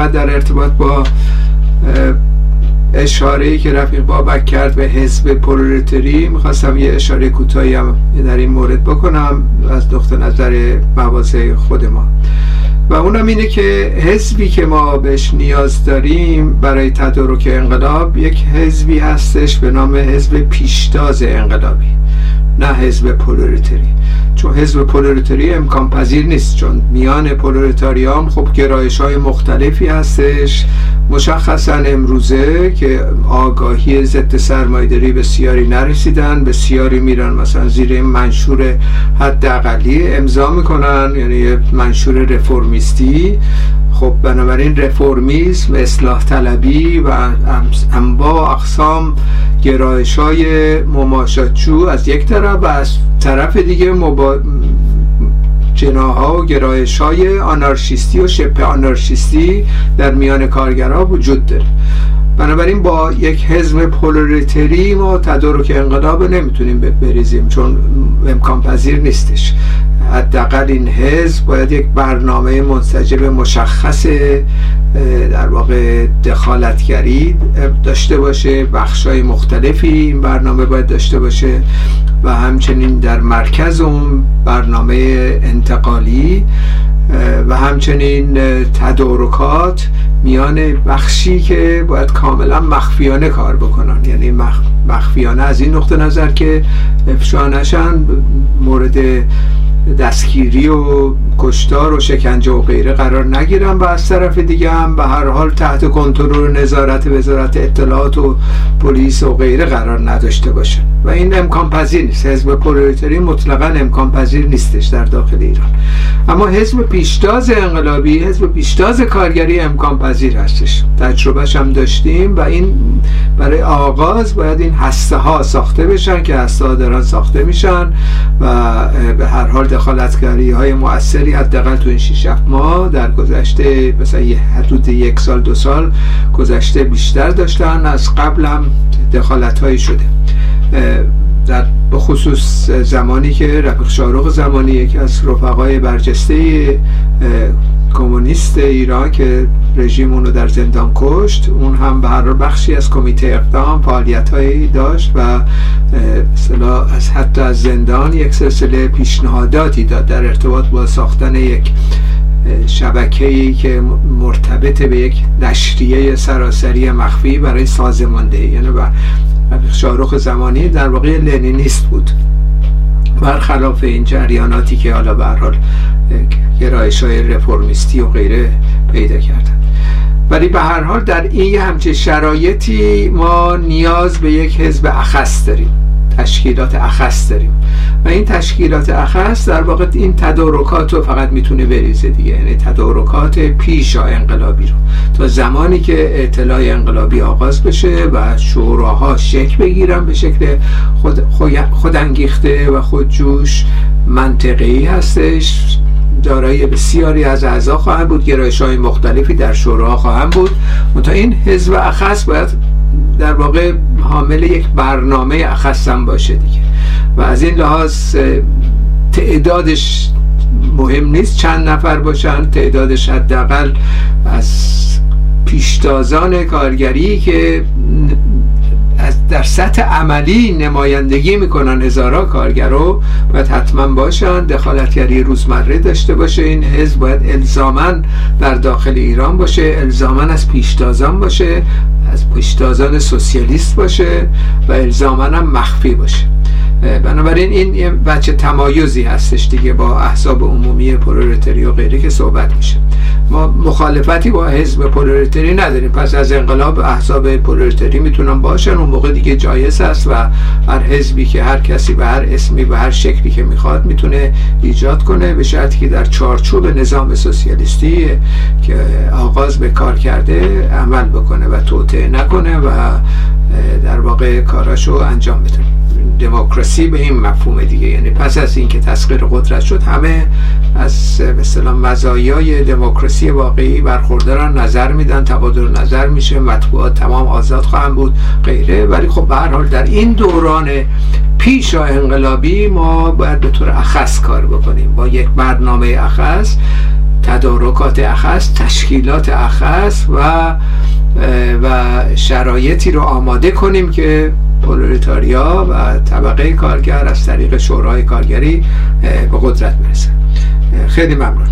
فقط در ارتباط با اشاره که رفیق بابک کرد به حزب پرولتری می‌خواستم یه اشاره کوتاهی هم در این مورد بکنم از نقطه نظر مواضع خود ما. و اونم اینه که حزبی که ما بهش نیاز داریم برای تدارک انقلاب یک حزبی هستش به نام حزب پیشتاز انقلابی نه حزب پولریتری چون حزب پولریتری امکان پذیر نیست. چون میان پولریتاریام خب گرایش های مختلفی هستش. مشخصا امروزه که آگاهی ضد سرمایداری بسیاری نرسیدن بسیاری میرن مثلا زیر منشور حداقلی امضا می‌کنن یعنی منشور رفرمیستی خب بنابراین رفرمیسم اصلاح طلبی و انواع اقسام گرایش های مماشاتچو از یک طرف و از طرف دیگه مبا... جناها و گرایش های آنارشیستی و شبه آنارشیستی در میان کارگرها وجود داره. بنابراین با یک حزب پولریتری ما تدارک انقلاب نمی‌تونیم بریزیم چون امکان پذیر نیستش. حداقل این حزب باید یک برنامه منسجم مشخص در واقع دخالتگری داشته باشه بخشای مختلفی این برنامه باید داشته باشه و همچنین در مرکز اون برنامه انتقالی و همچنین تدارکات میان بخشی که باید کاملا مخفیانه کار بکنن. یعنی مخفیانه از این نقطه نظر که افشا نشن مورد دستگیری و کشتار و شکنجه و غیره قرار نگیرن و از طرف دیگه هم به هر حال تحت کنترل نظارت وزارت اطلاعات و پلیس و غیره قرار نداشته باشن. و این امکان پذیر نیست. حزب پرولتاری مطلقا امکان پذیر نیستش در داخل ایران. اما حزب پیشتاز انقلابی حزب پیشتاز کارگری امکان پذیر هستش. تجربهش هم داشتیم و این برای آغاز باید این هسته ها ساخته بشن که هسته ها دارن ساخته میشن و به هر حال دخالتگری های مؤثری حداقل تو این 6 ماه در گذشته مثلا یه حدود یک سال دو سال گذشته بیشتر داشتن. از قبل هم دخالت هایی شده. در خصوص زمانی که رفیق شارخ زمانی یکی از رفقای برجسته کمونیست ایران که رژیم اونو در زندان کشت اون هم به هر بخشی از کمیته اقدام فعالیت داشت و از حتی از زندان یک سلسله پیشنهاداتی داد در ارتباط با ساختن یک شبکه‌ای که مرتبط به یک نشریه سراسری مخفی برای سازماندهی یعنی شاروخ زمانی در واقع لنینیست بود. برخلاف این جریاناتی که حالا به حال گرایش های رفرمیستی و غیره پیدا کردن. ولی به هر حال در این همچه شرایطی ما نیاز به یک حزب اخص داریم. تشکیلات اخص داریم. و این تشکیلات اخص در واقع این تدارکات رو فقط می‌تونه بریزه دیگه. یعنی تدارکات پیش انقلابی رو. تا زمانی که اطلاع انقلابی آغاز بشه و شوراها شکل بگیرن به شکل خود, خود انگیخته و خودجوش منطقی هستش. دارای بسیاری از اعضا خواهند بود. گرایش های مختلفی در شورا خواهند بود. منتها این حزب اخص باید در واقع حامل یک برنامه اخصم باشه دیگه. و از این لحاظ تعدادش مهم نیست چند نفر باشن تعدادش حداقل از پیشتازان کارگری که در سطح عملی نمایندگی می‌کنن هزارا کارگرو. باید حتما باشن. دخالتگری روزمره داشته باشه. این حزب باید الزاما در داخل ایران باشه. الزاما از پیشتازان باشه. از پیشتازان سوسیالیست باشه و الزاما هم مخفی باشه. بنابراین این یه بچه تمایزی هستش دیگه با احزاب عمومی پرولتری و غیره که صحبت میشه. ما مخالفتی با حزب پولریتری نداریم. پس از انقلاب احزاب پولریتری می‌تونن باشن. اون موقع دیگه جایز است و هر حزبی که هر کسی به هر اسمی به هر شکلی که می‌خواد می‌تونه ایجاد کنه. به شرطی که در چارچوب نظام سوسیالیستی که آغاز به کار کرده عمل بکنه و توطعه نکنه و در واقع کاراشو انجام بده. دموکراسی به این مفهوم دیگه. یعنی پس از اینکه تسخیر قدرت شد همه از مثلا مزایای دموکراسی واقعی برخوردارن نظر میدن تبادل نظر میشه مطبوعات تمام آزاد خواهند بود غیره. ولی خب به هر حال در این دوران پیش انقلابی ما باید به طور اخص کار بکنیم. با یک برنامه اخص تدارکات اخص تشکیلات اخص و و شرایطی رو آماده کنیم که پرولتاریا و طبقه کارگر از طریق شورای کارگری به قدرت برسن خیلی ممنون.